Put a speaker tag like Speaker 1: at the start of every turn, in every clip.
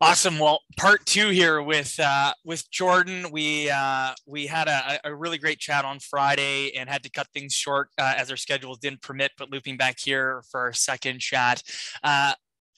Speaker 1: Awesome. Well, part two here with uh, with Jordan. We uh, we had a, a really great chat on Friday and had to cut things short uh, as our schedules didn't permit. But looping back here for our second chat, uh,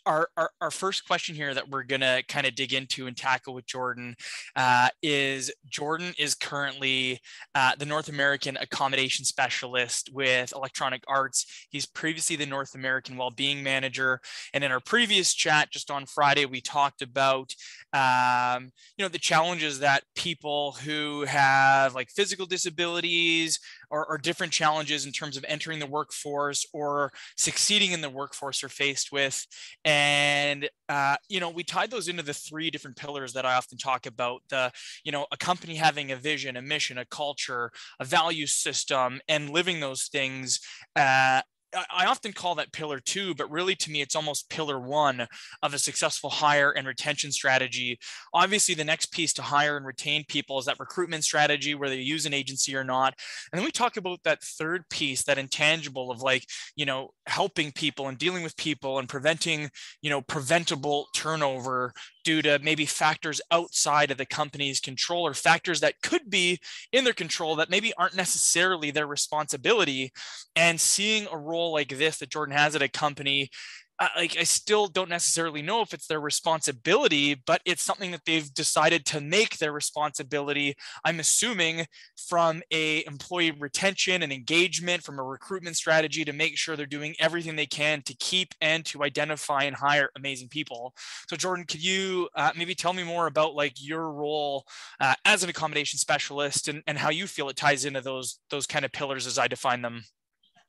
Speaker 1: our, our, our, first question here that we're going to kind of dig into and tackle with Jordan uh, is Jordan is currently uh, the North American accommodation specialist with Electronic Arts. He's previously the North American well-being manager. And in our previous chat just on Friday, we talked about, um, you know, the challenges that people who have like physical disabilities, or, or different challenges in terms of entering the workforce or succeeding in the workforce are faced with. And, uh, you know, we tied those into the three different pillars that I often talk about the, you know, a company having a vision, a mission, a culture, a value system, and living those things uh, I often call that pillar two, but really to me, it's almost pillar one of a successful hire and retention strategy. Obviously, the next piece to hire and retain people is that recruitment strategy, whether you use an agency or not. And then we talk about that third piece, that intangible of like, you know, helping people and dealing with people and preventing, you know, preventable turnover due to maybe factors outside of the company's control or factors that could be in their control that maybe aren't necessarily their responsibility. And seeing a role like this that Jordan has at a company like I still don't necessarily know if it's their responsibility, but it's something that they've decided to make their responsibility. I'm assuming from a employee retention and engagement, from a recruitment strategy to make sure they're doing everything they can to keep and to identify and hire amazing people. So Jordan, could you uh, maybe tell me more about like your role uh, as an accommodation specialist and, and how you feel it ties into those those kind of pillars as I define them?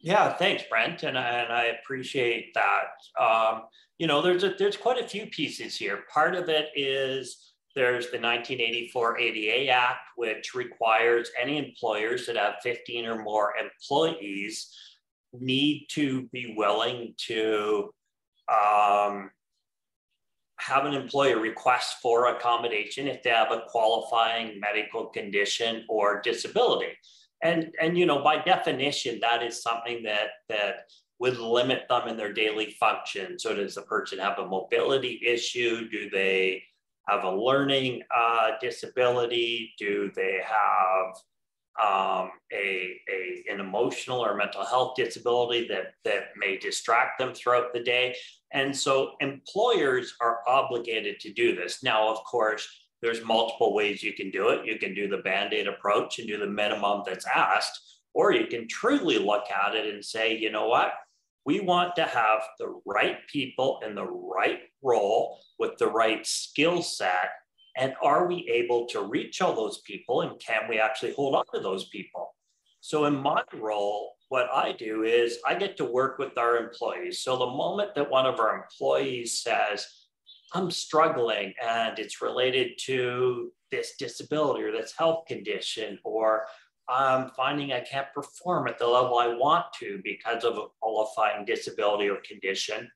Speaker 2: Yeah, thanks, Brent, and, and I appreciate that. Um, you know, there's a, there's quite a few pieces here. Part of it is there's the 1984 ADA Act, which requires any employers that have 15 or more employees need to be willing to um, have an employer request for accommodation if they have a qualifying medical condition or disability and and you know by definition that is something that that would limit them in their daily function so does the person have a mobility issue do they have a learning uh, disability do they have um, a, a, an emotional or mental health disability that, that may distract them throughout the day. And so employers are obligated to do this. Now, of course, there's multiple ways you can do it. You can do the band aid approach and do the minimum that's asked, or you can truly look at it and say, you know what? We want to have the right people in the right role with the right skill set. And are we able to reach all those people? And can we actually hold on to those people? So, in my role, what I do is I get to work with our employees. So, the moment that one of our employees says, I'm struggling and it's related to this disability or this health condition, or I'm finding I can't perform at the level I want to because of a qualifying disability or condition.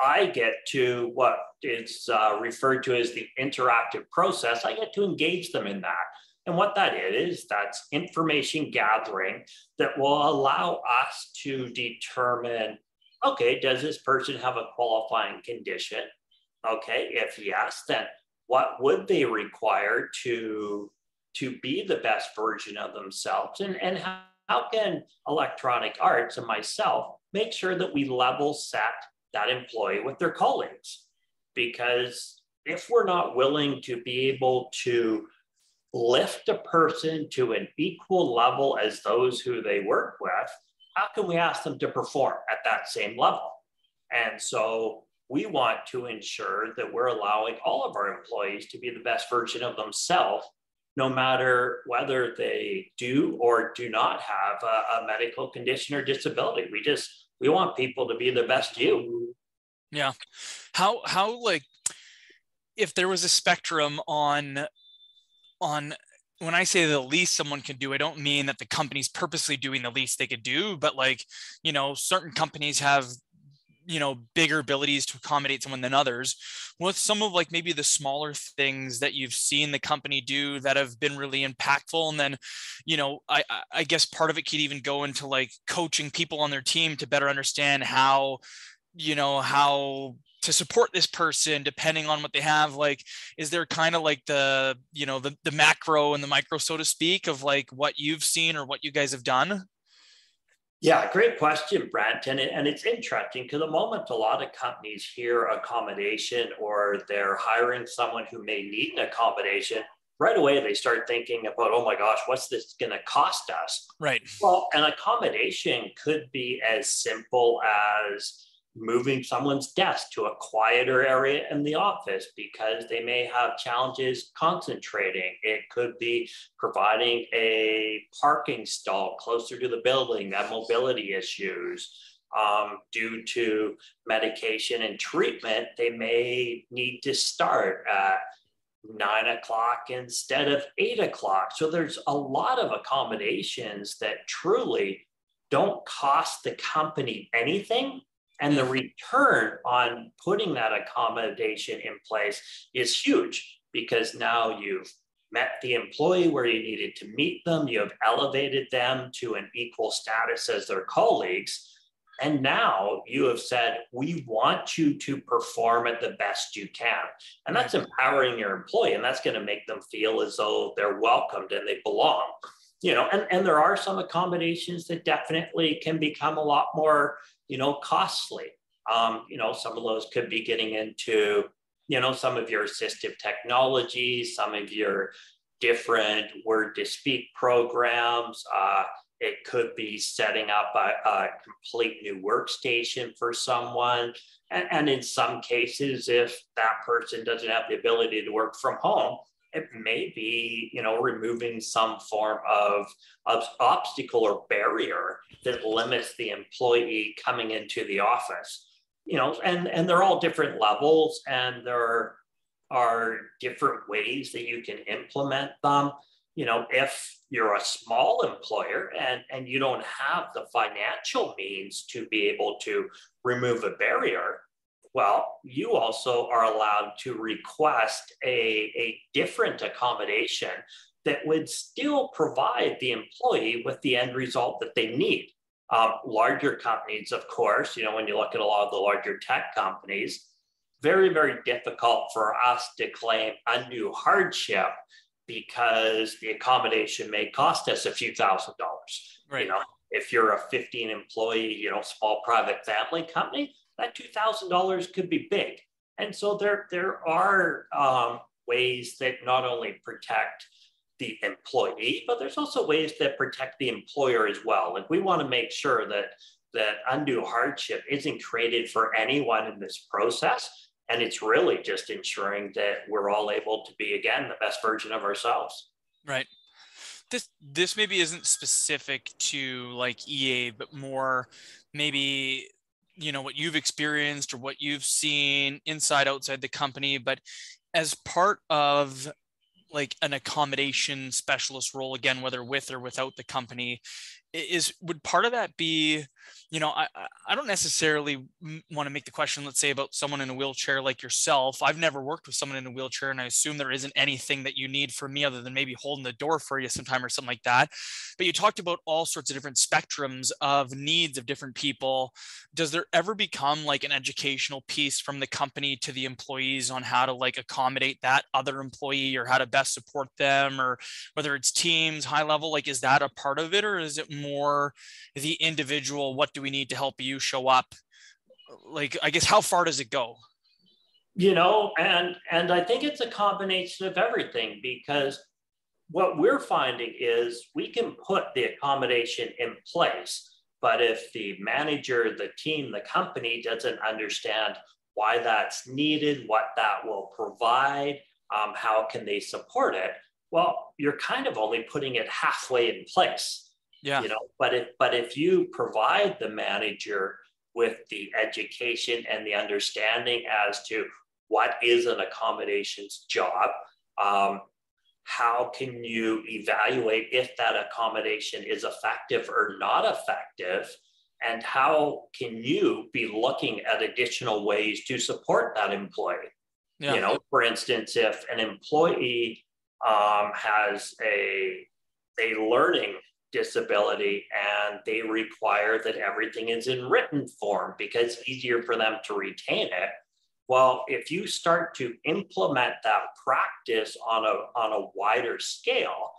Speaker 2: I get to what is uh, referred to as the interactive process. I get to engage them in that. And what that is, that's information gathering that will allow us to determine okay, does this person have a qualifying condition? Okay, if yes, then what would they require to to be the best version of themselves? And, and how, how can electronic arts and myself make sure that we level set that employee with their colleagues? Because if we're not willing to be able to lift a person to an equal level as those who they work with, how can we ask them to perform at that same level? And so we want to ensure that we're allowing all of our employees to be the best version of themselves, no matter whether they do or do not have a, a medical condition or disability. We just we want people to be the best you.
Speaker 1: Yeah. How how like if there was a spectrum on on when I say the least someone can do, I don't mean that the company's purposely doing the least they could do, but like, you know, certain companies have you know bigger abilities to accommodate someone than others with some of like maybe the smaller things that you've seen the company do that have been really impactful and then you know i i guess part of it could even go into like coaching people on their team to better understand how you know how to support this person depending on what they have. Like is there kind of like the you know the, the macro and the micro so to speak of like what you've seen or what you guys have done
Speaker 2: yeah, great question, Brent. And, it, and it's interesting because the moment a lot of companies hear accommodation or they're hiring someone who may need an accommodation, right away they start thinking about, oh my gosh, what's this going to cost us?
Speaker 1: Right.
Speaker 2: Well, an accommodation could be as simple as moving someone's desk to a quieter area in the office because they may have challenges concentrating. It could be providing a parking stall closer to the building, that mobility issues. Um, due to medication and treatment, they may need to start at nine o'clock instead of eight o'clock. So there's a lot of accommodations that truly don't cost the company anything and the return on putting that accommodation in place is huge because now you've met the employee where you needed to meet them, you have elevated them to an equal status as their colleagues. And now you have said, we want you to perform at the best you can. And that's mm-hmm. empowering your employee, and that's going to make them feel as though they're welcomed and they belong. You know, and, and there are some accommodations that definitely can become a lot more you know, costly. Um, you know, some of those could be getting into, you know, some of your assistive technology, some of your different word to speak programs. Uh, it could be setting up a, a, complete new workstation for someone. And, and in some cases, if that person doesn't have the ability to work from home, it may be you know removing some form of, of obstacle or barrier that limits the employee coming into the office. You know and and they're all different levels and there are different ways that you can implement them. You know if you're a small employer and and you don't have the financial means to be able to remove a barrier well, you also are allowed to request a, a different accommodation that would still provide the employee with the end result that they need. Um, larger companies, of course, you know, when you look at a lot of the larger tech companies, very, very difficult for us to claim undue hardship because the accommodation may cost us a few thousand dollars. Right. You know, if you're a 15 employee, you know, small private family company, that $2,000 could be big. And so there, there are um, ways that not only protect the employee, but there's also ways that protect the employer as well. Like we want to make sure that that undue hardship isn't created for anyone in this process. And it's really just ensuring that we're all able to be again the best version of ourselves.
Speaker 1: Right. This this maybe isn't specific to like EA, but more maybe you know what you've experienced or what you've seen inside outside the company but as part of like an accommodation specialist role again whether with or without the company is would part of that be you know i i don't necessarily want to make the question let's say about someone in a wheelchair like yourself. I've never worked with someone in a wheelchair and i assume there isn't anything that you need from me other than maybe holding the door for you sometime or something like that. But you talked about all sorts of different spectrums of needs of different people. Does there ever become like an educational piece from the company to the employees on how to like accommodate that other employee or how to best support them? Or whether it's teams high level like is that a part of it or is it more the individual what do we need to help you show up? Like i guess how far does it go?
Speaker 2: You know and and i think it's a combination of everything because what we're finding is we can put the accommodation in place but if the manager the team the company doesn't understand why that's needed what that will provide um, how can they support it? Well you're kind of only putting it halfway in place
Speaker 1: yeah.
Speaker 2: You know, but if but if you provide the manager with the education and the understanding as to what is an accommodations job, um, how can you evaluate if that accommodation is effective or not effective? And how can you be looking at additional ways to support that employee? Yeah. You know, for instance, if an employee um, has a a learning disability and they require that everything is in written form because it's easier for them to retain it. Well, if you start to implement that practice on a, on a wider scale,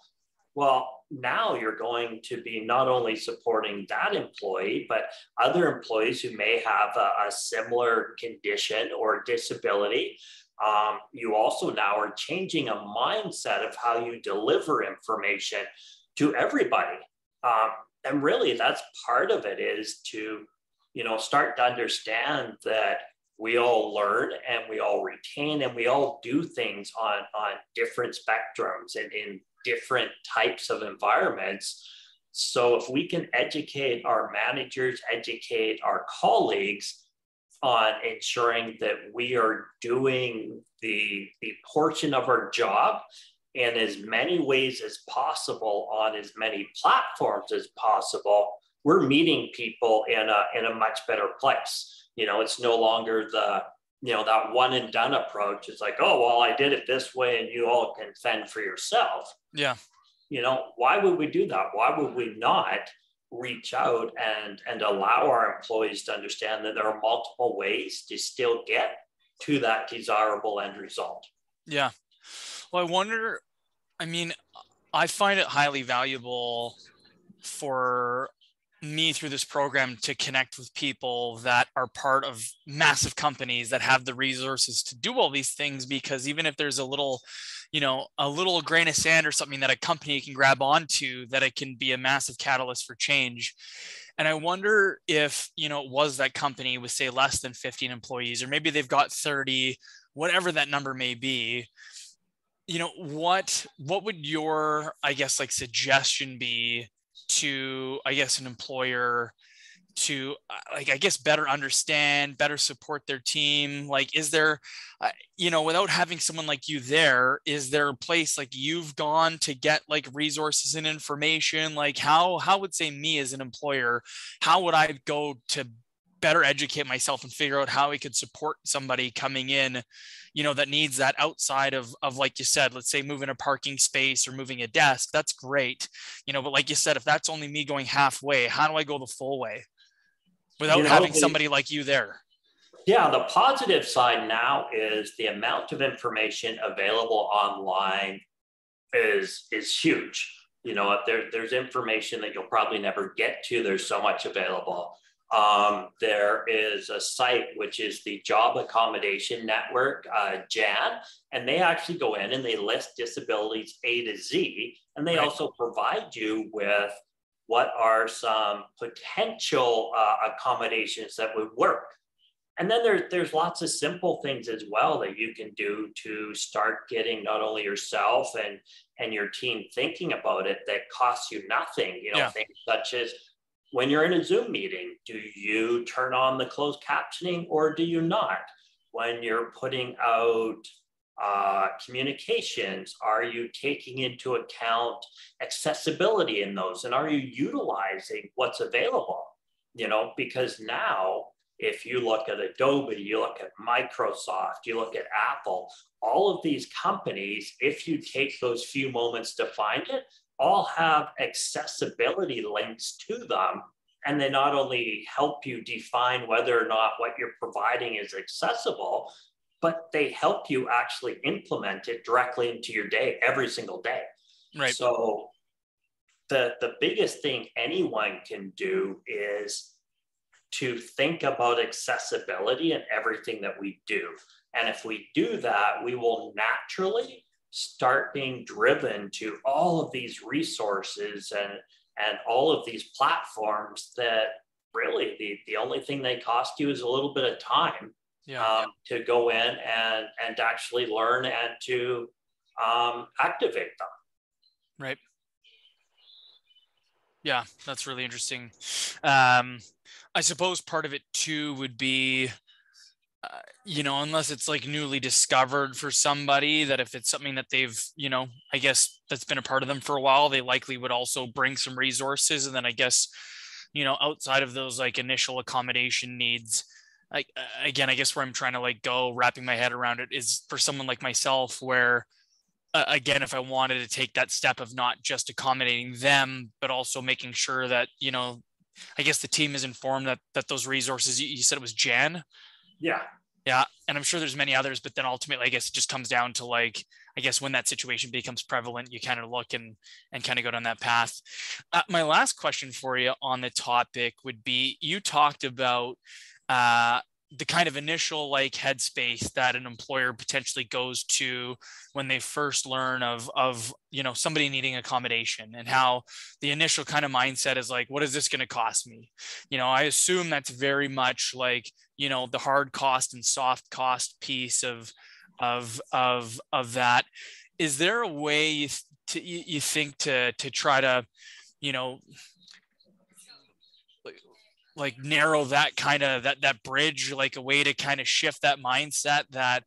Speaker 2: well, now you're going to be not only supporting that employee, but other employees who may have a, a similar condition or disability. Um, you also now are changing a mindset of how you deliver information to everybody. Um, and really, that's part of it is to, you know, start to understand that we all learn and we all retain and we all do things on on different spectrums and in different types of environments. So if we can educate our managers, educate our colleagues on ensuring that we are doing the, the portion of our job in as many ways as possible on as many platforms as possible, we're meeting people in a, in a much better place. You know, it's no longer the you know that one and done approach. It's like oh well i did it this way and you all can fend for yourself.
Speaker 1: Yeah.
Speaker 2: You know why would we do that? Why would we not reach out and and allow our employees to understand that there are multiple ways to still get to that desirable end result?
Speaker 1: Yeah well i wonder i mean i find it highly valuable for me through this program to connect with people that are part of massive companies that have the resources to do all these things because even if there's a little you know a little grain of sand or something that a company can grab onto that it can be a massive catalyst for change. And i wonder if you know it was that company with say less than 15 employees or maybe they've got 30 whatever that number may be you know what what would your i guess like suggestion be to i guess an employer to uh, like i guess better understand better support their team? Like is there uh, you know without having someone like you there is there a place like you've gone to get like resources and information? Like how how would say me as an employer how would i go to better educate myself and figure out how we could support somebody coming in you know that needs that outside of of like you said let's say moving a parking space or moving a desk that's great. You know but like you said if that's only me going halfway how do i go the full way without you know, having somebody like you there?
Speaker 2: Yeah the positive side now is the amount of information available online is is huge. You know there, there's information that you'll probably never get to there's so much available um, there is a site which is the Job Accommodation Network, uh, JAN, and they actually go in and they list disabilities A to Z, and they right. also provide you with what are some potential uh, accommodations that would work. And then there, there's lots of simple things as well that you can do to start getting not only yourself and, and your team thinking about it that costs you nothing, you know, yeah. things such as when you're in a Zoom meeting, do you turn on the closed captioning or do you not? When you're putting out uh, communications, are you taking into account accessibility in those? And are you utilizing what's available? You know, because now if you look at Adobe, you look at Microsoft, you look at Apple, all of these companies, if you take those few moments to find it, all have accessibility links to them. And they not only help you define whether or not what you're providing is accessible, but they help you actually implement it directly into your day every single day.
Speaker 1: Right.
Speaker 2: So the, the biggest thing anyone can do is to think about accessibility in everything that we do. And if we do that, we will naturally start being driven to all of these resources and and all of these platforms that really the, the only thing they cost you is a little bit of time yeah. um, to go in and and actually learn and to um, activate them.
Speaker 1: Right. Yeah that's really interesting. Um, i suppose part of it too would be uh, you know, unless it's like newly discovered for somebody that if it's something that they've, you know, I guess that's been a part of them for a while, they likely would also bring some resources. And then I guess, you know, outside of those like initial accommodation needs, like again, I guess where I'm trying to like go wrapping my head around it is for someone like myself, where uh, again, if I wanted to take that step of not just accommodating them, but also making sure that, you know, I guess the team is informed that that those resources you, you said it was Jan
Speaker 2: yeah.
Speaker 1: Yeah, and I'm sure there's many others, but then ultimately, I guess it just comes down to like, I guess when that situation becomes prevalent, you kind of look and and kind of go down that path. Uh, my last question for you on the topic would be: you talked about uh, the kind of initial like headspace that an employer potentially goes to when they first learn of of you know somebody needing accommodation and how the initial kind of mindset is like what is this going to cost me? You know i assume that's very much like you know the hard cost and soft cost piece of of of of that. Is there a way you, to, you think to to try to you know like narrow that kind of that that bridge like a way to kind of shift that mindset that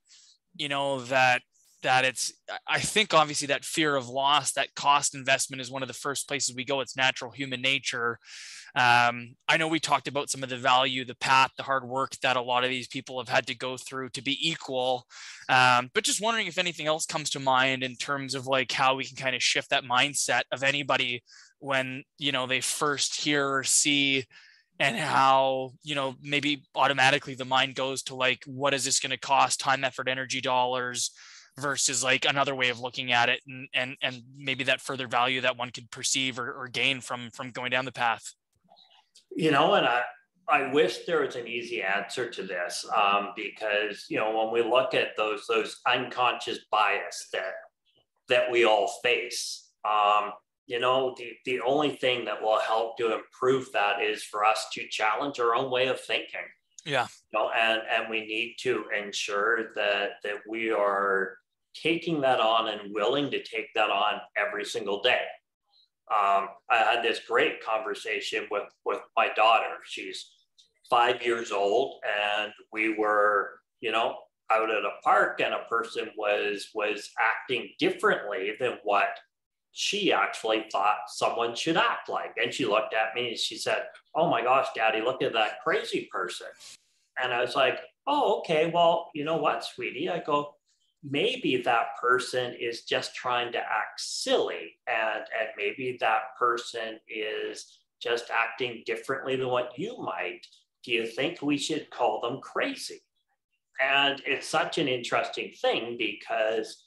Speaker 1: you know that that it's i think obviously that fear of loss that cost investment is one of the first places we go. It's natural human nature. Um, i know we talked about some of the value the path the hard work that a lot of these people have had to go through to be equal. Um, but just wondering if anything else comes to mind in terms of like how we can kind of shift that mindset of anybody when you know they first hear or see and how you know maybe automatically the mind goes to like what is this going to cost time effort energy dollars versus like another way of looking at it and and and maybe that further value that one could perceive or, or gain from from going down the path.
Speaker 2: You know and i I wish there was an easy answer to this um, because you know when we look at those those unconscious bias that that we all face, um, you know, the, the only thing that will help to improve that is for us to challenge our own way of thinking.
Speaker 1: Yeah.
Speaker 2: You know, and, and we need to ensure that that we are taking that on and willing to take that on every single day. Um, I had this great conversation with with my daughter. She's five years old, and we were, you know, out at a park, and a person was was acting differently than what she actually thought someone should act like. And she looked at me and she said, Oh my gosh, daddy, look at that crazy person. And I was like, Oh, okay. Well, you know what, sweetie? I go, maybe that person is just trying to act silly and and maybe that person is just acting differently than what you might do you think we should call them crazy and it's such an interesting thing because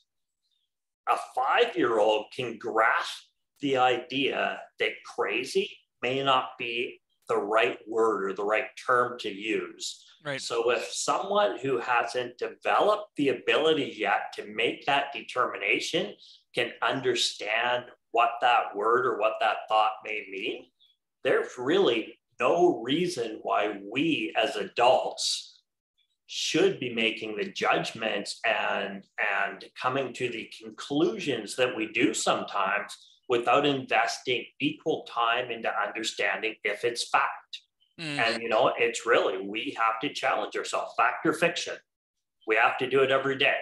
Speaker 2: a five year old can grasp the idea that crazy may not be the right word or the right term to use.
Speaker 1: Right.
Speaker 2: So if someone who hasn't developed the ability yet to make that determination can understand what that word or what that thought may mean, there's really no reason why we as adults should be making the judgments and and coming to the conclusions that we do sometimes without investing equal time into understanding if it's fact. Mm. and you know it's really we have to challenge ourselves. Fact or fiction. We have to do it every day.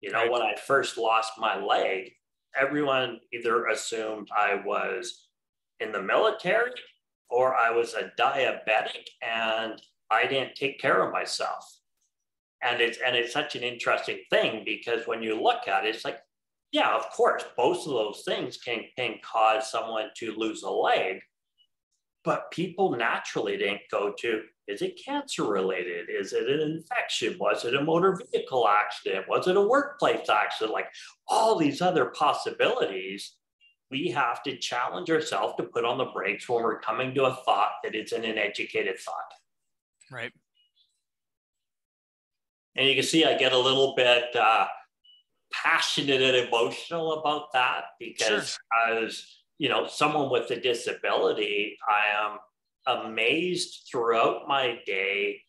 Speaker 2: You know right. when i first lost my leg everyone either assumed i was in the military or i was a diabetic and i didn't take care of myself and it's and it's such an interesting thing because when you look at it, it's like, yeah, of course, both of those things can can cause someone to lose a leg, but people naturally didn't go to is it cancer related? Is it an infection? Was it a motor vehicle accident? Was it a workplace accident? Like all these other possibilities, we have to challenge ourselves to put on the brakes when we're coming to a thought that isn't an educated thought.
Speaker 1: Right
Speaker 2: and you can see I get a little bit uh, passionate and emotional about that because sure. as you know, someone with a disability, I am amazed throughout my day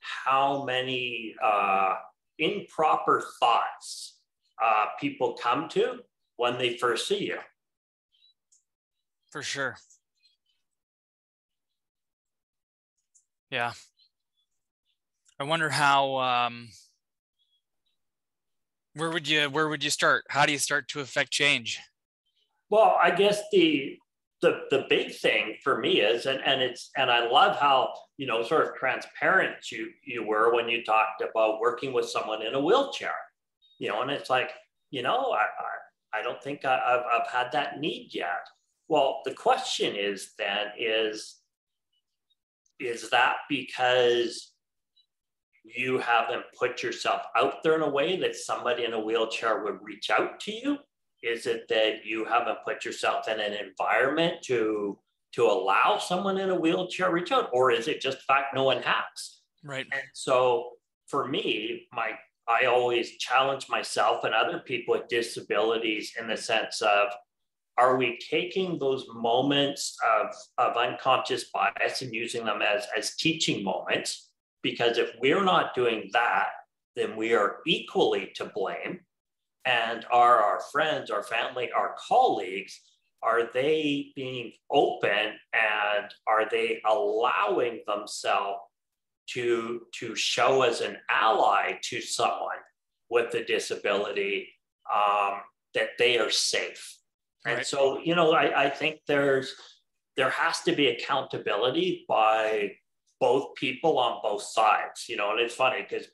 Speaker 2: how many uh, improper thoughts uh, people come to when they first see you.
Speaker 1: For sure. Yeah. I wonder how um, where would you where would you start? How do you start to affect change?
Speaker 2: Well, I guess the the the big thing for me is and and it's and I love how you know sort of transparent you you were when you talked about working with someone in a wheelchair. You know, and it's like, you know, I I, I don't think I, I've I've had that need yet. Well, the question is then is is that because you have them put yourself out there in a way that somebody in a wheelchair would reach out to you? Is it that you haven't put yourself in an environment to to allow someone in a wheelchair reach out, or is it just fact no one has?
Speaker 1: Right.
Speaker 2: And so for me, my I always challenge myself and other people with disabilities in the sense of are we taking those moments of, of unconscious bias and using them as, as teaching moments? Because if we're not doing that, then we are equally to blame. And are our friends, our family, our colleagues, are they being open and are they allowing themselves to, to show as an ally to someone with a disability um, that they are safe? And so, you know, I, I think there's there has to be accountability by both people on both sides, you know, and it's funny because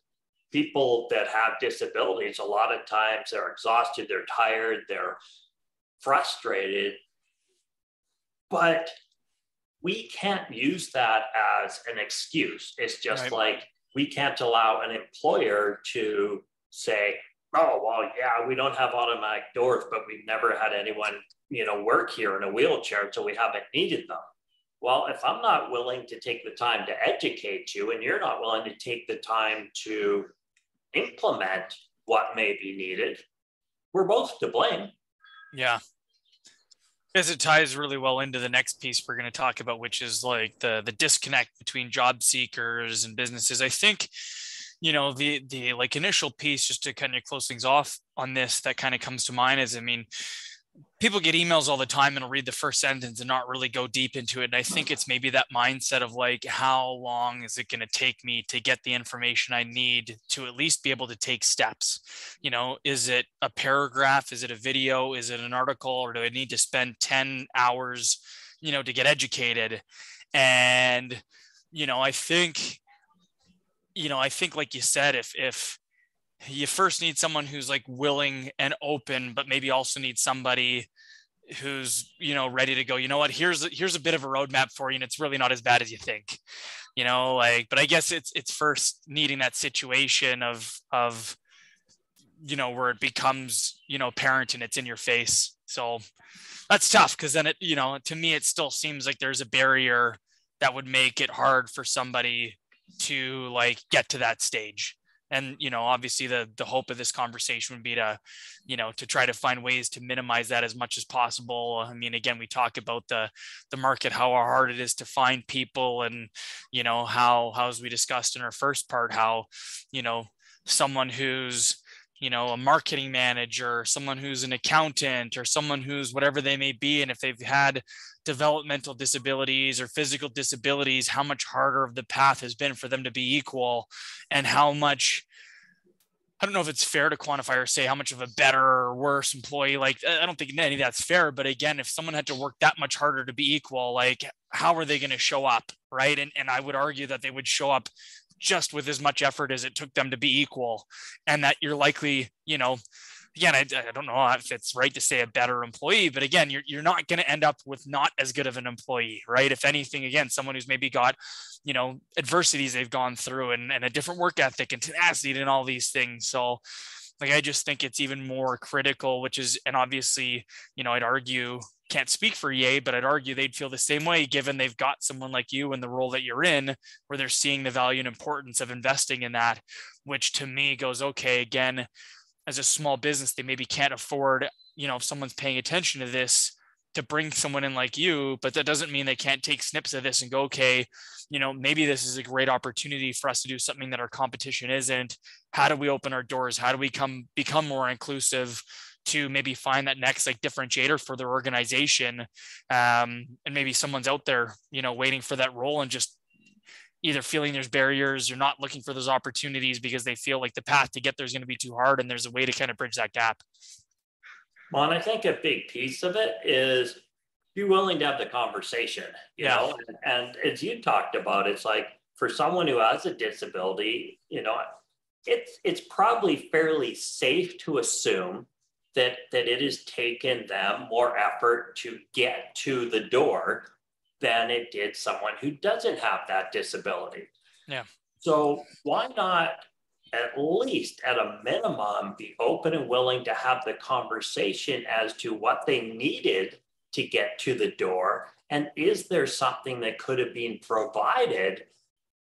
Speaker 2: people that have disabilities, a lot of times they're exhausted, they're tired, they're frustrated, but we can't use that as an excuse. It's just right. like we can't allow an employer to say, oh, well, yeah, we don't have automatic doors, but we've never had anyone, you know, work here in a wheelchair, so we haven't needed them. Well, if I'm not willing to take the time to educate you and you're not willing to take the time to implement what may be needed, we're both to blame.
Speaker 1: Yeah. As it ties really well into the next piece we're going to talk about, which is like the the disconnect between job seekers and businesses. I think you know the the like initial piece just to kind of close things off on this that kind of comes to mind is i mean people get emails all the time and read the first sentence and not really go deep into it. And i think it's maybe that mindset of like how long is it going to take me to get the information i need to at least be able to take steps? You know is it a paragraph? Is it a video? Is it an article? Or do i need to spend 10 hours you know to get educated? And you know i think you know, I think like you said, if if you first need someone who's like willing and open, but maybe also need somebody who's you know ready to go. You know what? Here's here's a bit of a roadmap for you, and it's really not as bad as you think. You know, like, but I guess it's it's first needing that situation of of you know where it becomes you know apparent and it's in your face. So that's tough because then it you know to me it still seems like there's a barrier that would make it hard for somebody to like get to that stage and you know obviously the the hope of this conversation would be to you know to try to find ways to minimize that as much as possible. I mean again we talk about the the market how hard it is to find people and you know how how as we discussed in our first part how you know someone who's you know a marketing manager someone who's an accountant or someone who's whatever they may be and if they've had developmental disabilities or physical disabilities how much harder of the path has been for them to be equal and how much I don't know if it's fair to quantify or say how much of a better or worse employee. Like, I don't think any of that's fair. But again, if someone had to work that much harder to be equal, like, how are they going to show up? Right. And, and I would argue that they would show up just with as much effort as it took them to be equal. And that you're likely, you know, again, I, I don't know if it's right to say a better employee, but again, you're, you're not going to end up with not as good of an employee, right? If anything, again, someone who's maybe got, you know, adversities they've gone through and, and a different work ethic and tenacity and all these things. So, like, I just think it's even more critical, which is, and obviously, you know, I'd argue, can't speak for EA, but I'd argue they'd feel the same way given they've got someone like you in the role that you're in, where they're seeing the value and importance of investing in that, which to me goes, okay, again, as a small business, they maybe can't afford, you know, if someone's paying attention to this to bring someone in like you, but that doesn't mean they can't take snips of this and go, okay, you know, maybe this is a great opportunity for us to do something that our competition isn't. How do we open our doors? How do we come become more inclusive to maybe find that next like differentiator for their organization? Um, and maybe someone's out there, you know, waiting for that role and just either feeling there's barriers or not looking for those opportunities because they feel like the path to get there is going to be too hard and there's a way to kind of bridge that gap
Speaker 2: well and i think a big piece of it is be willing to have the conversation you yeah. know and, and as you talked about it's like for someone who has a disability you know it's it's probably fairly safe to assume that that it has taken them more effort to get to the door than it did someone who doesn't have that disability.
Speaker 1: Yeah.
Speaker 2: So why not at least at a minimum be open and willing to have the conversation as to what they needed to get to the door and is there something that could have been provided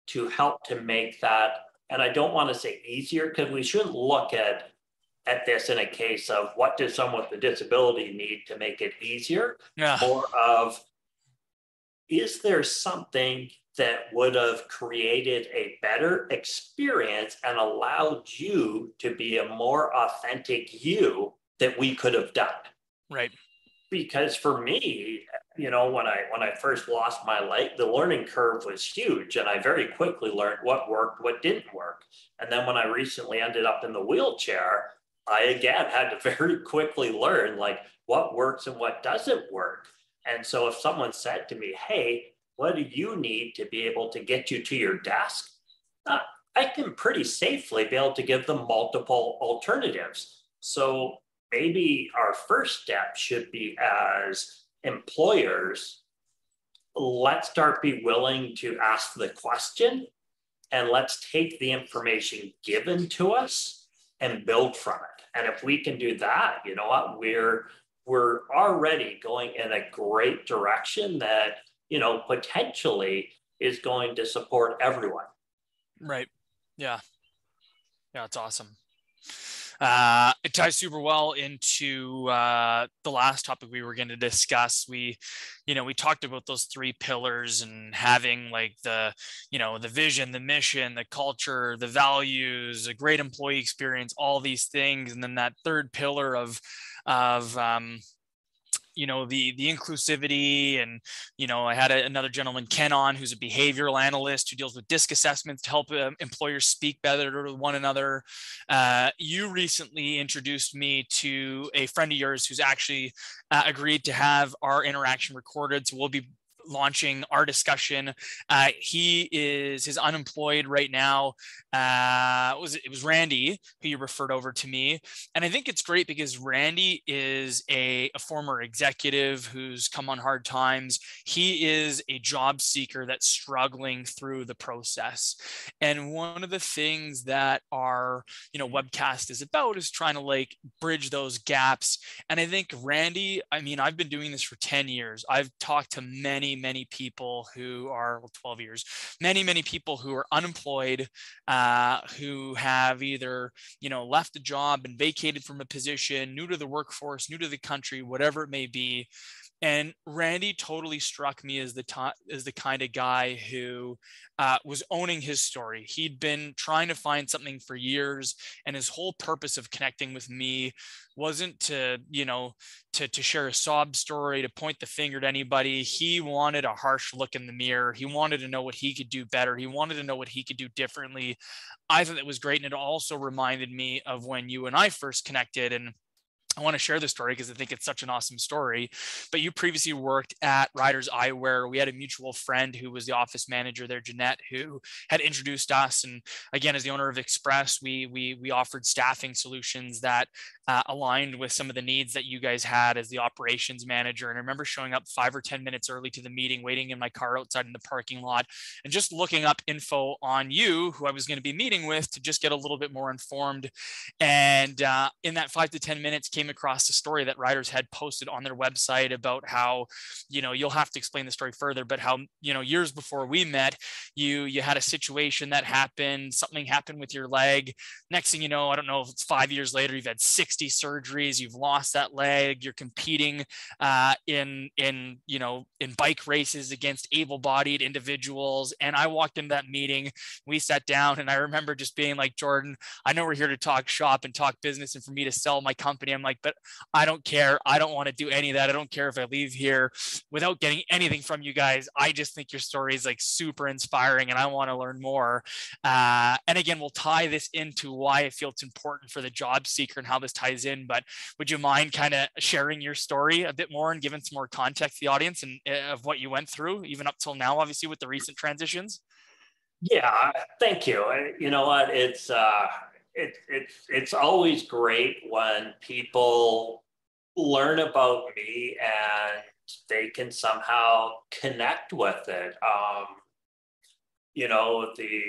Speaker 2: to help to make that and i don't want to say easier because we shouldn't look at at this in a case of what does someone with a disability need to make it easier? Yeah. more of is there something that would have created a better experience and allowed you to be a more authentic you that we could have done?
Speaker 1: Right.
Speaker 2: Because for me you know when i when i first lost my leg the learning curve was huge and i very quickly learned what worked what didn't work. And then when i recently ended up in the wheelchair i again had to very quickly learn like what works and what doesn't work. And so if someone said to me hey what do you need to be able to get you to your desk? Uh, i can pretty safely be able to give them multiple alternatives. So maybe our first step should be as employers, let's start be willing to ask the question and let's take the information given to us and build from it. And if we can do that, you know what, we're we're already going in a great direction that, you know, potentially is going to support everyone.
Speaker 1: Right. Yeah. Yeah, it's awesome. Uh, it ties super well into uh, the last topic we were going to discuss. We, you know, we talked about those three pillars and having like the, you know, the vision, the mission, the culture, the values, a great employee experience, all these things, and then that third pillar of, of um, you know the the inclusivity and you know i had a, another gentleman ken on who's a behavioral analyst who deals with disc assessments to help uh, employers speak better to one another. Uh, you recently introduced me to a friend of yours who's actually uh, agreed to have our interaction recorded so we'll be launching our discussion. Uh, he is his unemployed right now. Uh, it was it was Randy who you referred over to me, and I think it's great because Randy is a, a former executive who's come on hard times. He is a job seeker that's struggling through the process, and one of the things that our you know webcast is about is trying to like bridge those gaps. And I think Randy, I mean, I've been doing this for ten years. I've talked to many many, people who are well, 12 years, many, many people who are unemployed, uh, who have either, you know, left a job and vacated from a position, new to the workforce, new to the country, whatever it may be. And Randy totally struck me as the as the kind of guy who uh, was owning his story. He'd been trying to find something for years, and his whole purpose of connecting with me wasn't to, you know, to to share a sob story, to point the finger at anybody. He wanted a harsh look in the mirror. He wanted to know what he could do better. He wanted to know what he could do differently. I thought that was great, and it also reminded me of when you and I first connected, and I want to share this story because I think it's such an awesome story. But you previously worked at Ryders Eyewear. We had a mutual friend who was the office manager there, Jeanette, who had introduced us. And again, as the owner of Express, we we we offered staffing solutions that uh, aligned with some of the needs that you guys had as the operations manager. And I remember showing up five or ten minutes early to the meeting, waiting in my car outside in the parking lot, and just looking up info on you, who I was going to be meeting with, to just get a little bit more informed. And uh, in that five to ten minutes, came came across a story that Ryders had posted on their website about how, you know, you'll have to explain the story further, but how, you know, years before we met, you you had a situation that happened, something happened with your leg. Next thing you know, I don't know if it's five years later, you've had 60 surgeries, you've lost that leg, you're competing uh, in in you know in bike races against able-bodied individuals. And I walked into that meeting, we sat down, and I remember just being like, Jordan, I know we're here to talk shop and talk business, and for me to sell my company, I'm like like, but I don't care. I don't want to do any of that. I don't care if I leave here without getting anything from you guys. I just think your story is like super inspiring and I want to learn more. Uh, and again, we'll tie this into why I feel it's important for the job seeker and how this ties in. But would you mind kind of sharing your story a bit more and giving some more context to the audience and uh, of what you went through, even up till now, obviously, with the recent transitions?
Speaker 2: Yeah, thank you. You know what? It's uh, it, it's it's always great when people learn about me and they can somehow connect with it. Um, you know, the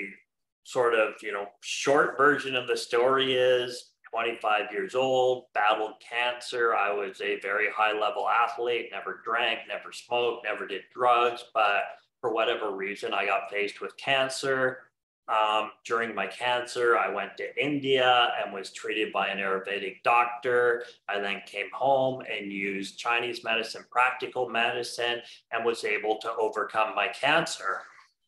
Speaker 2: sort of, you know, short version of the story is 25 years old, battled cancer. I was a very high level athlete, never drank, never smoked, never did drugs, but for whatever reason, I got faced with cancer. Um, during my cancer, I went to India and was treated by an Ayurvedic doctor. I then came home and used Chinese medicine, practical medicine, and was able to overcome my cancer.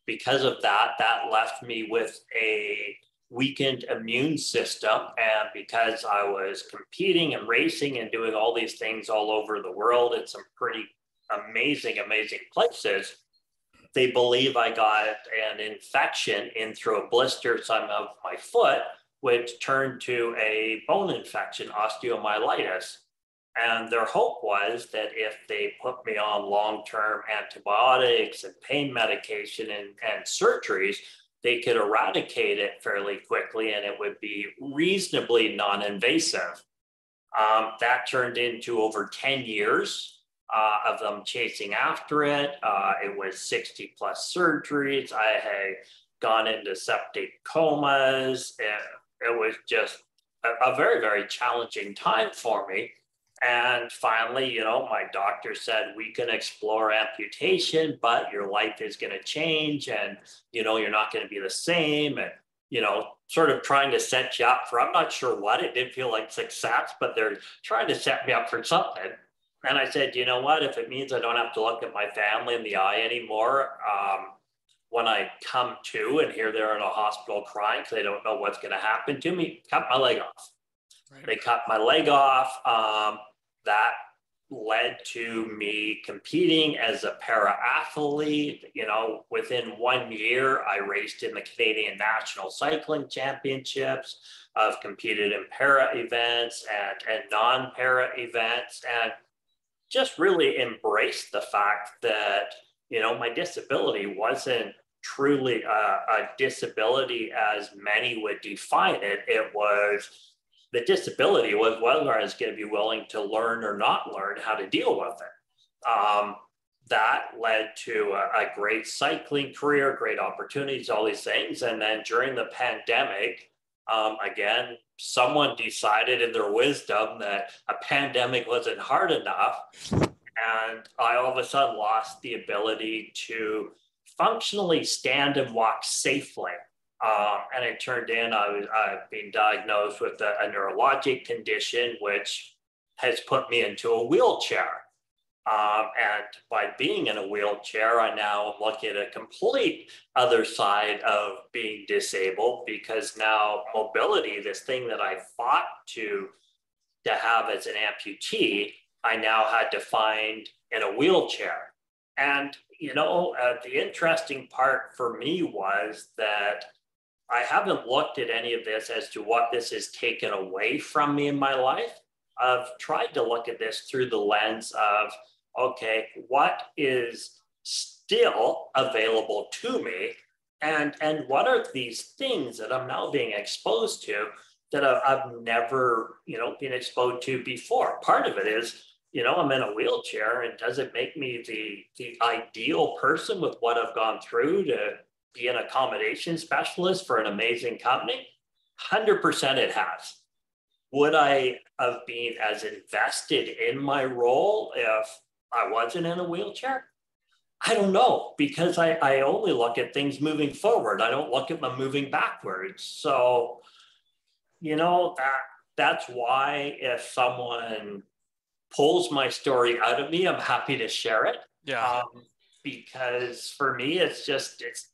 Speaker 2: Because of that, that left me with a weakened immune system. And because I was competing and racing and doing all these things all over the world in some pretty amazing, amazing places, they believe I got an infection in through a blister some of my foot, which turned to a bone infection, osteomyelitis. And their hope was that if they put me on long term antibiotics and pain medication and, and surgeries, they could eradicate it fairly quickly and it would be reasonably non invasive. Um, that turned into over 10 years uh, of them chasing after it. Uh, it was 60 plus surgeries. I had gone into septic comas. And it was just a, a very, very challenging time for me. And finally, you know, my doctor said, we can explore amputation, but your life is going to change and, you know, you're not going to be the same. And, you know, sort of trying to set you up for, I'm not sure what, it didn't feel like success, but they're trying to set me up for something. And I said, you know what? If it means I don't have to look at my family in the eye anymore, um, when I come to and hear they're in a hospital crying because they don't know what's going to happen to me, cut my leg off. Right. They cut my leg off. Um, that led to me competing as a para athlete. You know, within one year, I raced in the Canadian National Cycling Championships. I've competed in para events and, and non para events. And just really embraced the fact that, you know, my disability wasn't truly a, a disability as many would define it. It was the disability was whether I was going to be willing to learn or not learn how to deal with it. Um, that led to a, a, great cycling career, great opportunities, all these things. And then during the pandemic, um, again, someone decided in their wisdom that a pandemic wasn't hard enough. And I all of a sudden lost the ability to functionally stand and walk safely. Um, and it turned in I was I've been diagnosed with a, a neurologic condition, which has put me into a wheelchair. Um, and by being in a wheelchair, I now am looking at a complete other side of being disabled because now mobility, this thing that I fought to, to have as an amputee, I now had to find in a wheelchair. And, you know, uh, the interesting part for me was that I haven't looked at any of this as to what this has taken away from me in my life. I've tried to look at this through the lens of okay, what is still available to me? And, and what are these things that I'm now being exposed to that I've never, you know, been exposed to before? Part of it is, you know, I'm in a wheelchair and does it make me the, the ideal person with what I've gone through to be an accommodation specialist for an amazing company? 100% it has. Would I have been as invested in my role if I wasn't in a wheelchair? I don't know because I, I only look at things moving forward. I don't look at them moving backwards. So, you know, that that's why if someone pulls my story out of me, I'm happy to share it.
Speaker 1: Yeah.
Speaker 2: Um, because for me, it's just it's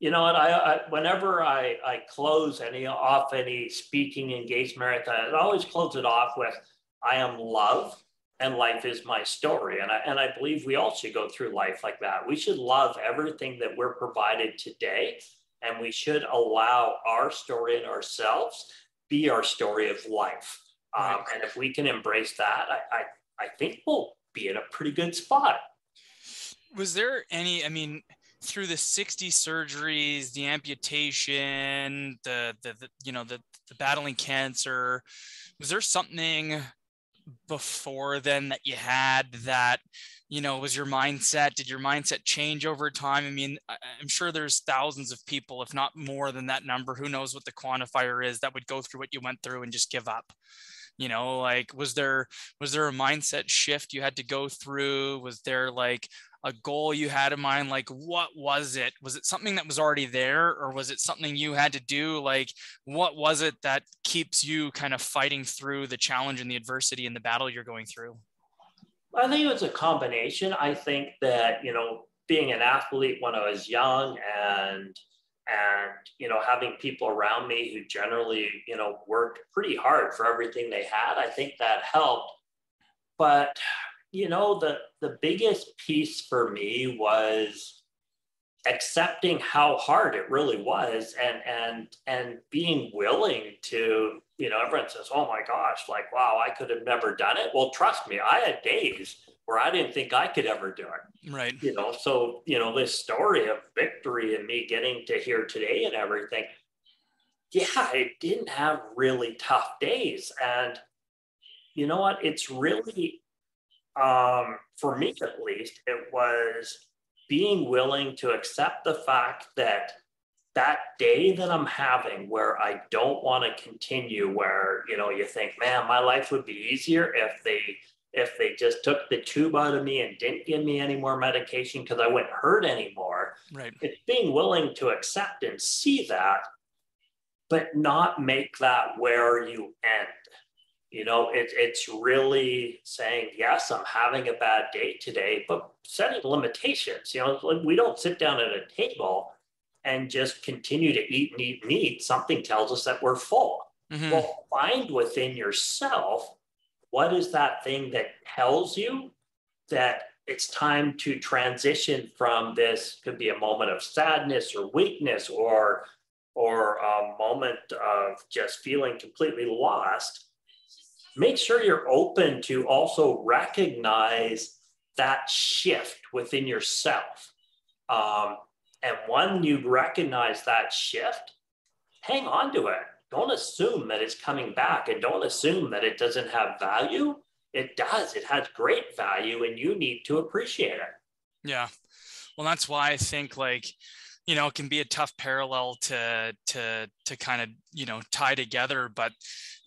Speaker 2: you know, and I, I whenever I I close any off any speaking engagement, I always close it off with I am love and life is my story. And I, and I believe we all should go through life like that. We should love everything that we're provided today. And we should allow our story and ourselves be our story of life. Um, and if we can embrace that, I, I, I think we'll be in a pretty good spot.
Speaker 1: Was there any, I mean, through the 60 surgeries, the amputation, the, the, the you know, the, the battling cancer, was there something before then that you had that you know was your mindset did your mindset change over time? I mean i'm sure there's thousands of people if not more than that number who knows what the quantifier is that would go through what you went through and just give up. You know like was there was there a mindset shift you had to go through? Was there like a goal you had in mind like what was it? Was it something that was already there or was it something you had to do? Like what was it that keeps you kind of fighting through the challenge and the adversity and the battle you're going through?
Speaker 2: I think it was a combination. I think that you know being an athlete when i was young and and you know having people around me who generally you know worked pretty hard for everything they had i think that helped. But you know the the biggest piece for me was accepting how hard it really was and and and being willing to you know everyone says oh my gosh like wow i could have never done it. Well trust me i had days where i didn't think i could ever do it.
Speaker 1: Right.
Speaker 2: You know so you know this story of victory and me getting to here today and everything yeah i didn't have really tough days. And you know what? It's really um, for me at least, it was being willing to accept the fact that that day that I'm having where I don't want to continue, where you know you think, man, my life would be easier if they if they just took the tube out of me and didn't give me any more medication because I wouldn't hurt anymore.
Speaker 1: Right.
Speaker 2: It's being willing to accept and see that, but not make that where you end. You know, it, it's really saying, yes, I'm having a bad day today, but setting limitations. You know, like we don't sit down at a table and just continue to eat and eat and eat. Something tells us that we're full. Mm-hmm. Well, find within yourself what is that thing that tells you that it's time to transition from this could be a moment of sadness or weakness or or a moment of just feeling completely lost make sure you're open to also recognize that shift within yourself. Um, and when you recognize that shift, hang on to it. Don't assume that it's coming back and don't assume that it doesn't have value. It does, it has great value, and you need to appreciate it.
Speaker 1: Yeah. Well, that's why I think like, you know, it can be a tough parallel to to to kind of, you know, tie together. But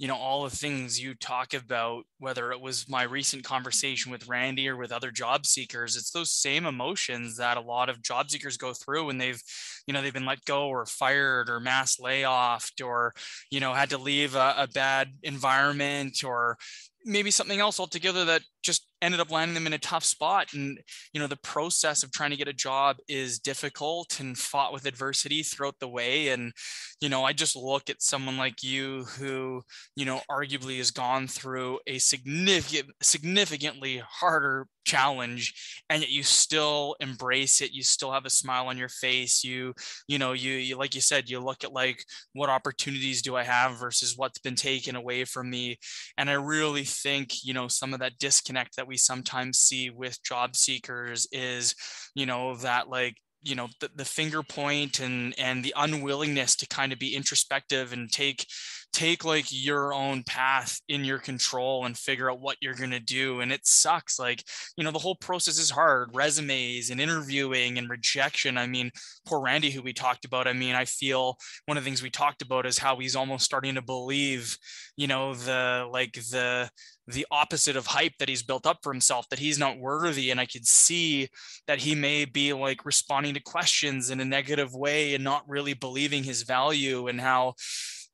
Speaker 1: you know all the things you talk about whether it was my recent conversation with randy or with other job seekers it's those same emotions that a lot of job seekers go through when they've you know they've been let go or fired or mass layoffed or you know had to leave a, a bad environment or maybe something else altogether that just ended up landing them in a tough spot. And you know the process of trying to get a job is difficult and fought with adversity throughout the way. And you know i just look at someone like you who you know arguably has gone through a significant significantly harder challenge and yet you still embrace it. You still have a smile on your face. You you know you, you like you said you look at like what opportunities do i have versus what's been taken away from me. And i really think you know some of that disconnect that we sometimes see with job seekers is you know that like you know the, the finger point and and the unwillingness to kind of be introspective and take take like your own path in your control and figure out what you're going to do and it sucks like you know the whole process is hard resumes and interviewing and rejection i mean poor randy who we talked about i mean i feel one of the things we talked about is how he's almost starting to believe you know the like the the opposite of hype that he's built up for himself that he's not worthy and i could see that he may be like responding to questions in a negative way and not really believing his value and how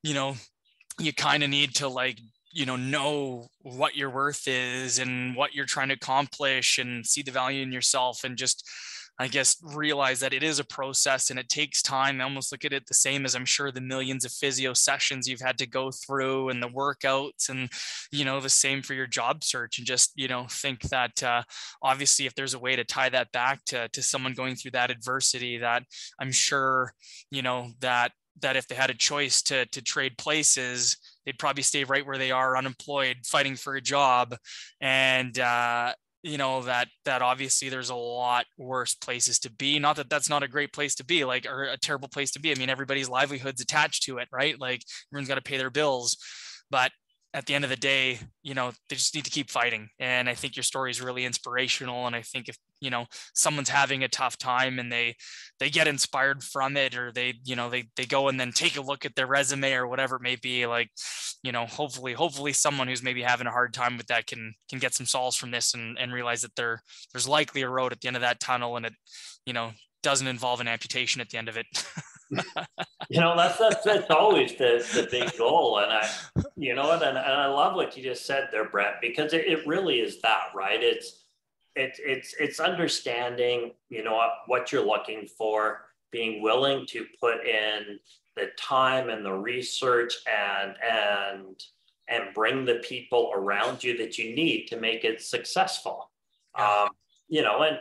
Speaker 1: you know you kind of need to like you know know what your worth is and what you're trying to accomplish and see the value in yourself and just i guess realize that it is a process and it takes time. I almost look at it the same as i'm sure the millions of physio sessions you've had to go through and the workouts and you know the same for your job search and just you know think that uh, obviously if there's a way to tie that back to, to someone going through that adversity that i'm sure you know that that if they had a choice to to trade places, they'd probably stay right where they are, unemployed, fighting for a job, and uh, you know that that obviously there's a lot worse places to be. Not that that's not a great place to be, like or a terrible place to be. I mean, everybody's livelihood's attached to it, right? Like everyone's got to pay their bills, but at the end of the day, you know, they just need to keep fighting. And I think your story is really inspirational. And I think if, you know, someone's having a tough time and they, they get inspired from it, or they, you know, they, they go and then take a look at their resume or whatever it may be like, you know, hopefully, hopefully someone who's maybe having a hard time with that can, can get some solace from this and, and realize that there, there's likely a road at the end of that tunnel and it, you know, doesn't involve an amputation at the end of it.
Speaker 2: you know, that's, that's, that's always the, the big goal. And I, you know what, and, and I love what you just said there, Brent, because it, it really is that, right? It's, it's, it's, it's understanding, you know, what, what you're looking for, being willing to put in the time and the research and, and, and bring the people around you that you need to make it successful. Um, you know, and,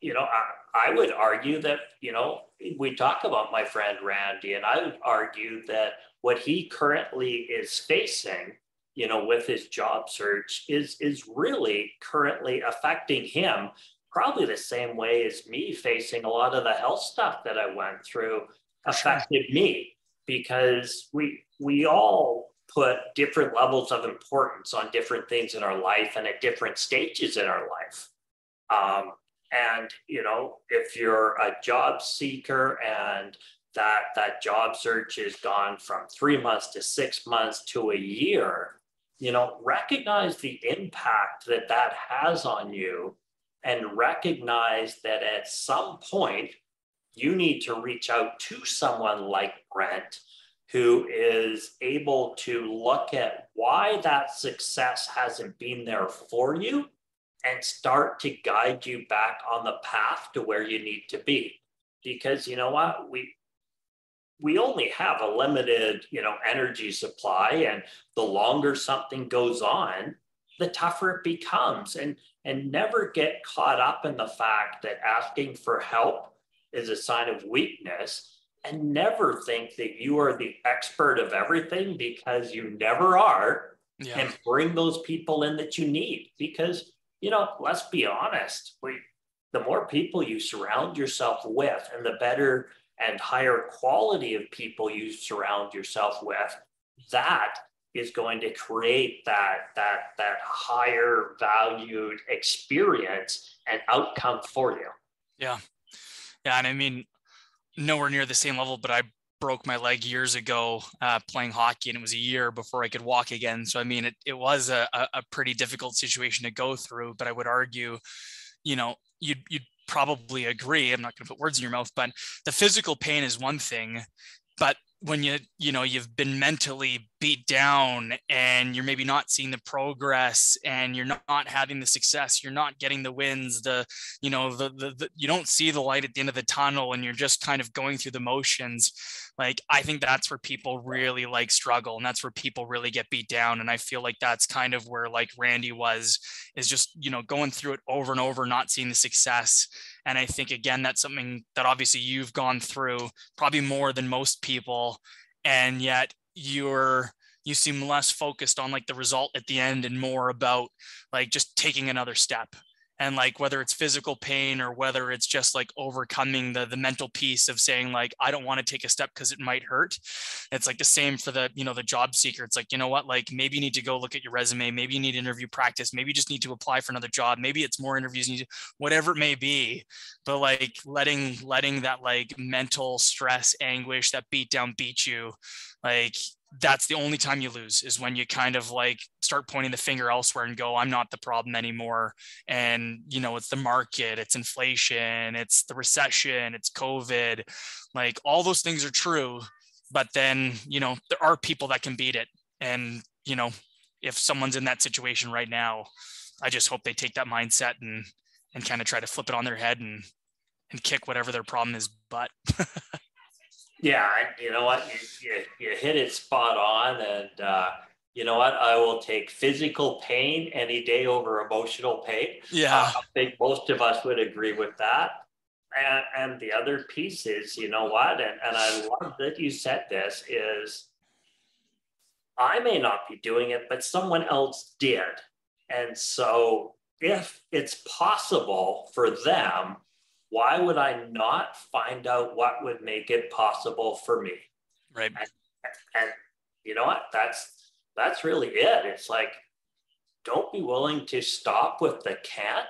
Speaker 2: you know, I, I would argue that, you know, we talk about my friend Randy, and I would argue that what he currently is facing, you know, with his job search is is really currently affecting him probably the same way as me facing a lot of the health stuff that I went through affected me because we we all put different levels of importance on different things in our life and at different stages in our life. Um, and you know, if you're a job seeker and that that job search is gone from three months to six months to a year, you know, recognize the impact that that has on you, and recognize that at some point you need to reach out to someone like Brent who is able to look at why that success hasn't been there for you and start to guide you back on the path to where you need to be. Because you know what? We we only have a limited you know energy supply and the longer something goes on the tougher it becomes. And and never get caught up in the fact that asking for help is a sign of weakness. And never think that you are the expert of everything because you never are. Yeah. and bring those people in that you need. Because you know, let's be honest. We, the more people you surround yourself with, and the better and higher quality of people you surround yourself with, that is going to create that that that higher valued experience and outcome for you.
Speaker 1: Yeah, yeah, and I mean, nowhere near the same level, but I broke my leg years ago uh, playing hockey, and it was a year before I could walk again. So I mean, it it was a a pretty difficult situation to go through. But I would argue, you know, you'd you'd probably agree. I'm not going to put words in your mouth, but the physical pain is one thing, but when you you know you've been mentally beat down and you're maybe not seeing the progress and you're not having the success you're not getting the wins the you know the, the, the you don't see the light at the end of the tunnel and you're just kind of going through the motions. Like i think that's where people really like struggle and that's where people really get beat down. And i feel like that's kind of where like randy was is just you know going through it over and over not seeing the success. And i think again that's something that obviously you've gone through probably more than most people. And yet you're you seem less focused on like the result at the end and more about like just taking another step and like whether it's physical pain or whether it's just like overcoming the the mental piece of saying like i don't want to take a step because it might hurt. It's like the same for the you know the job seeker. It's like you know what? Like maybe you need to go look at your resume. Maybe you need interview practice. Maybe you just need to apply for another job. Maybe it's more interviews need whatever it may be. But like letting letting that like mental stress anguish that beat down beat you like that's the only time you lose is when you kind of like start pointing the finger elsewhere and go i'm not the problem anymore and you know it's the market it's inflation it's the recession it's covid like all those things are true but then you know there are people that can beat it and you know if someone's in that situation right now i just hope they take that mindset and and kind of try to flip it on their head and and kick whatever their problem is but
Speaker 2: Yeah, you know what? You, you, you hit it spot on. And uh, you know what? I will take physical pain any day over emotional pain.
Speaker 1: Yeah.
Speaker 2: Uh, I think most of us would agree with that. And, and the other piece is, you know what? And, and I love that you said this is I may not be doing it, but someone else did. And so if it's possible for them why would I not find out what would make it possible for me?
Speaker 1: Right.
Speaker 2: And, and you know what? That's that's really it. It's like, don't be willing to stop with the can't.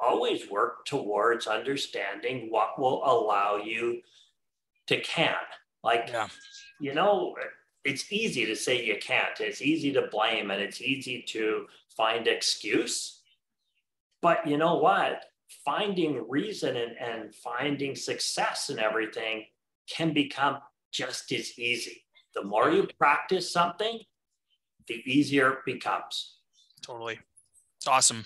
Speaker 2: Always work towards understanding what will allow you to can. Like, yeah. you know, it's easy to say you can't. It's easy to blame and it's easy to find excuse. But you know what? Finding reason and, and finding success and everything can become just as easy. The more you practice something, the easier it becomes.
Speaker 1: Totally. It's awesome.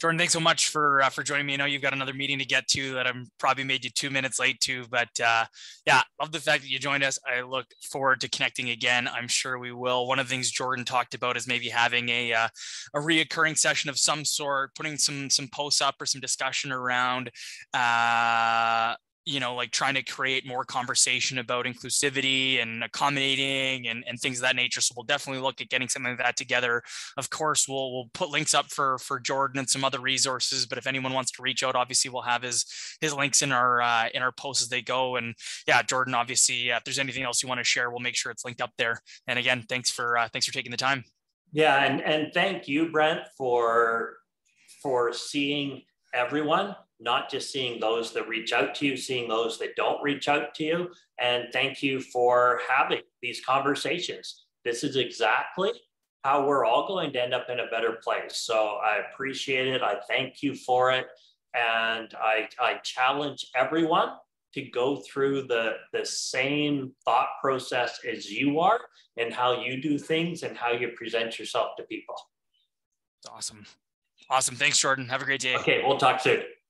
Speaker 1: Jordan, thanks so much for uh, for joining me. I know you've got another meeting to get to that I'm probably made you two minutes late to, but uh, yeah, love the fact that you joined us. I look forward to connecting again. I'm sure we will. One of the things Jordan talked about is maybe having a uh, a reoccurring session of some sort, putting some some posts up or some discussion around uh, you know, like trying to create more conversation about inclusivity and accommodating and, and things of that nature. So we'll definitely look at getting something like that together. Of course, we'll we'll put links up for for Jordan and some other resources. But if anyone wants to reach out, obviously we'll have his his links in our uh, in our posts as they go. And yeah, Jordan, obviously, uh, if there's anything else you want to share, we'll make sure it's linked up there. And again, thanks for uh, thanks for taking the time.
Speaker 2: Yeah, and and thank you, Brent, for for seeing everyone not just seeing those that reach out to you, seeing those that don't reach out to you. And thank you for having these conversations. This is exactly how we're all going to end up in a better place. So I appreciate it. I thank you for it. And I, I challenge everyone to go through the, the same thought process as you are and how you do things and how you present yourself to people.
Speaker 1: Awesome. Awesome. Thanks, Jordan. Have a great day.
Speaker 2: Okay, we'll talk soon.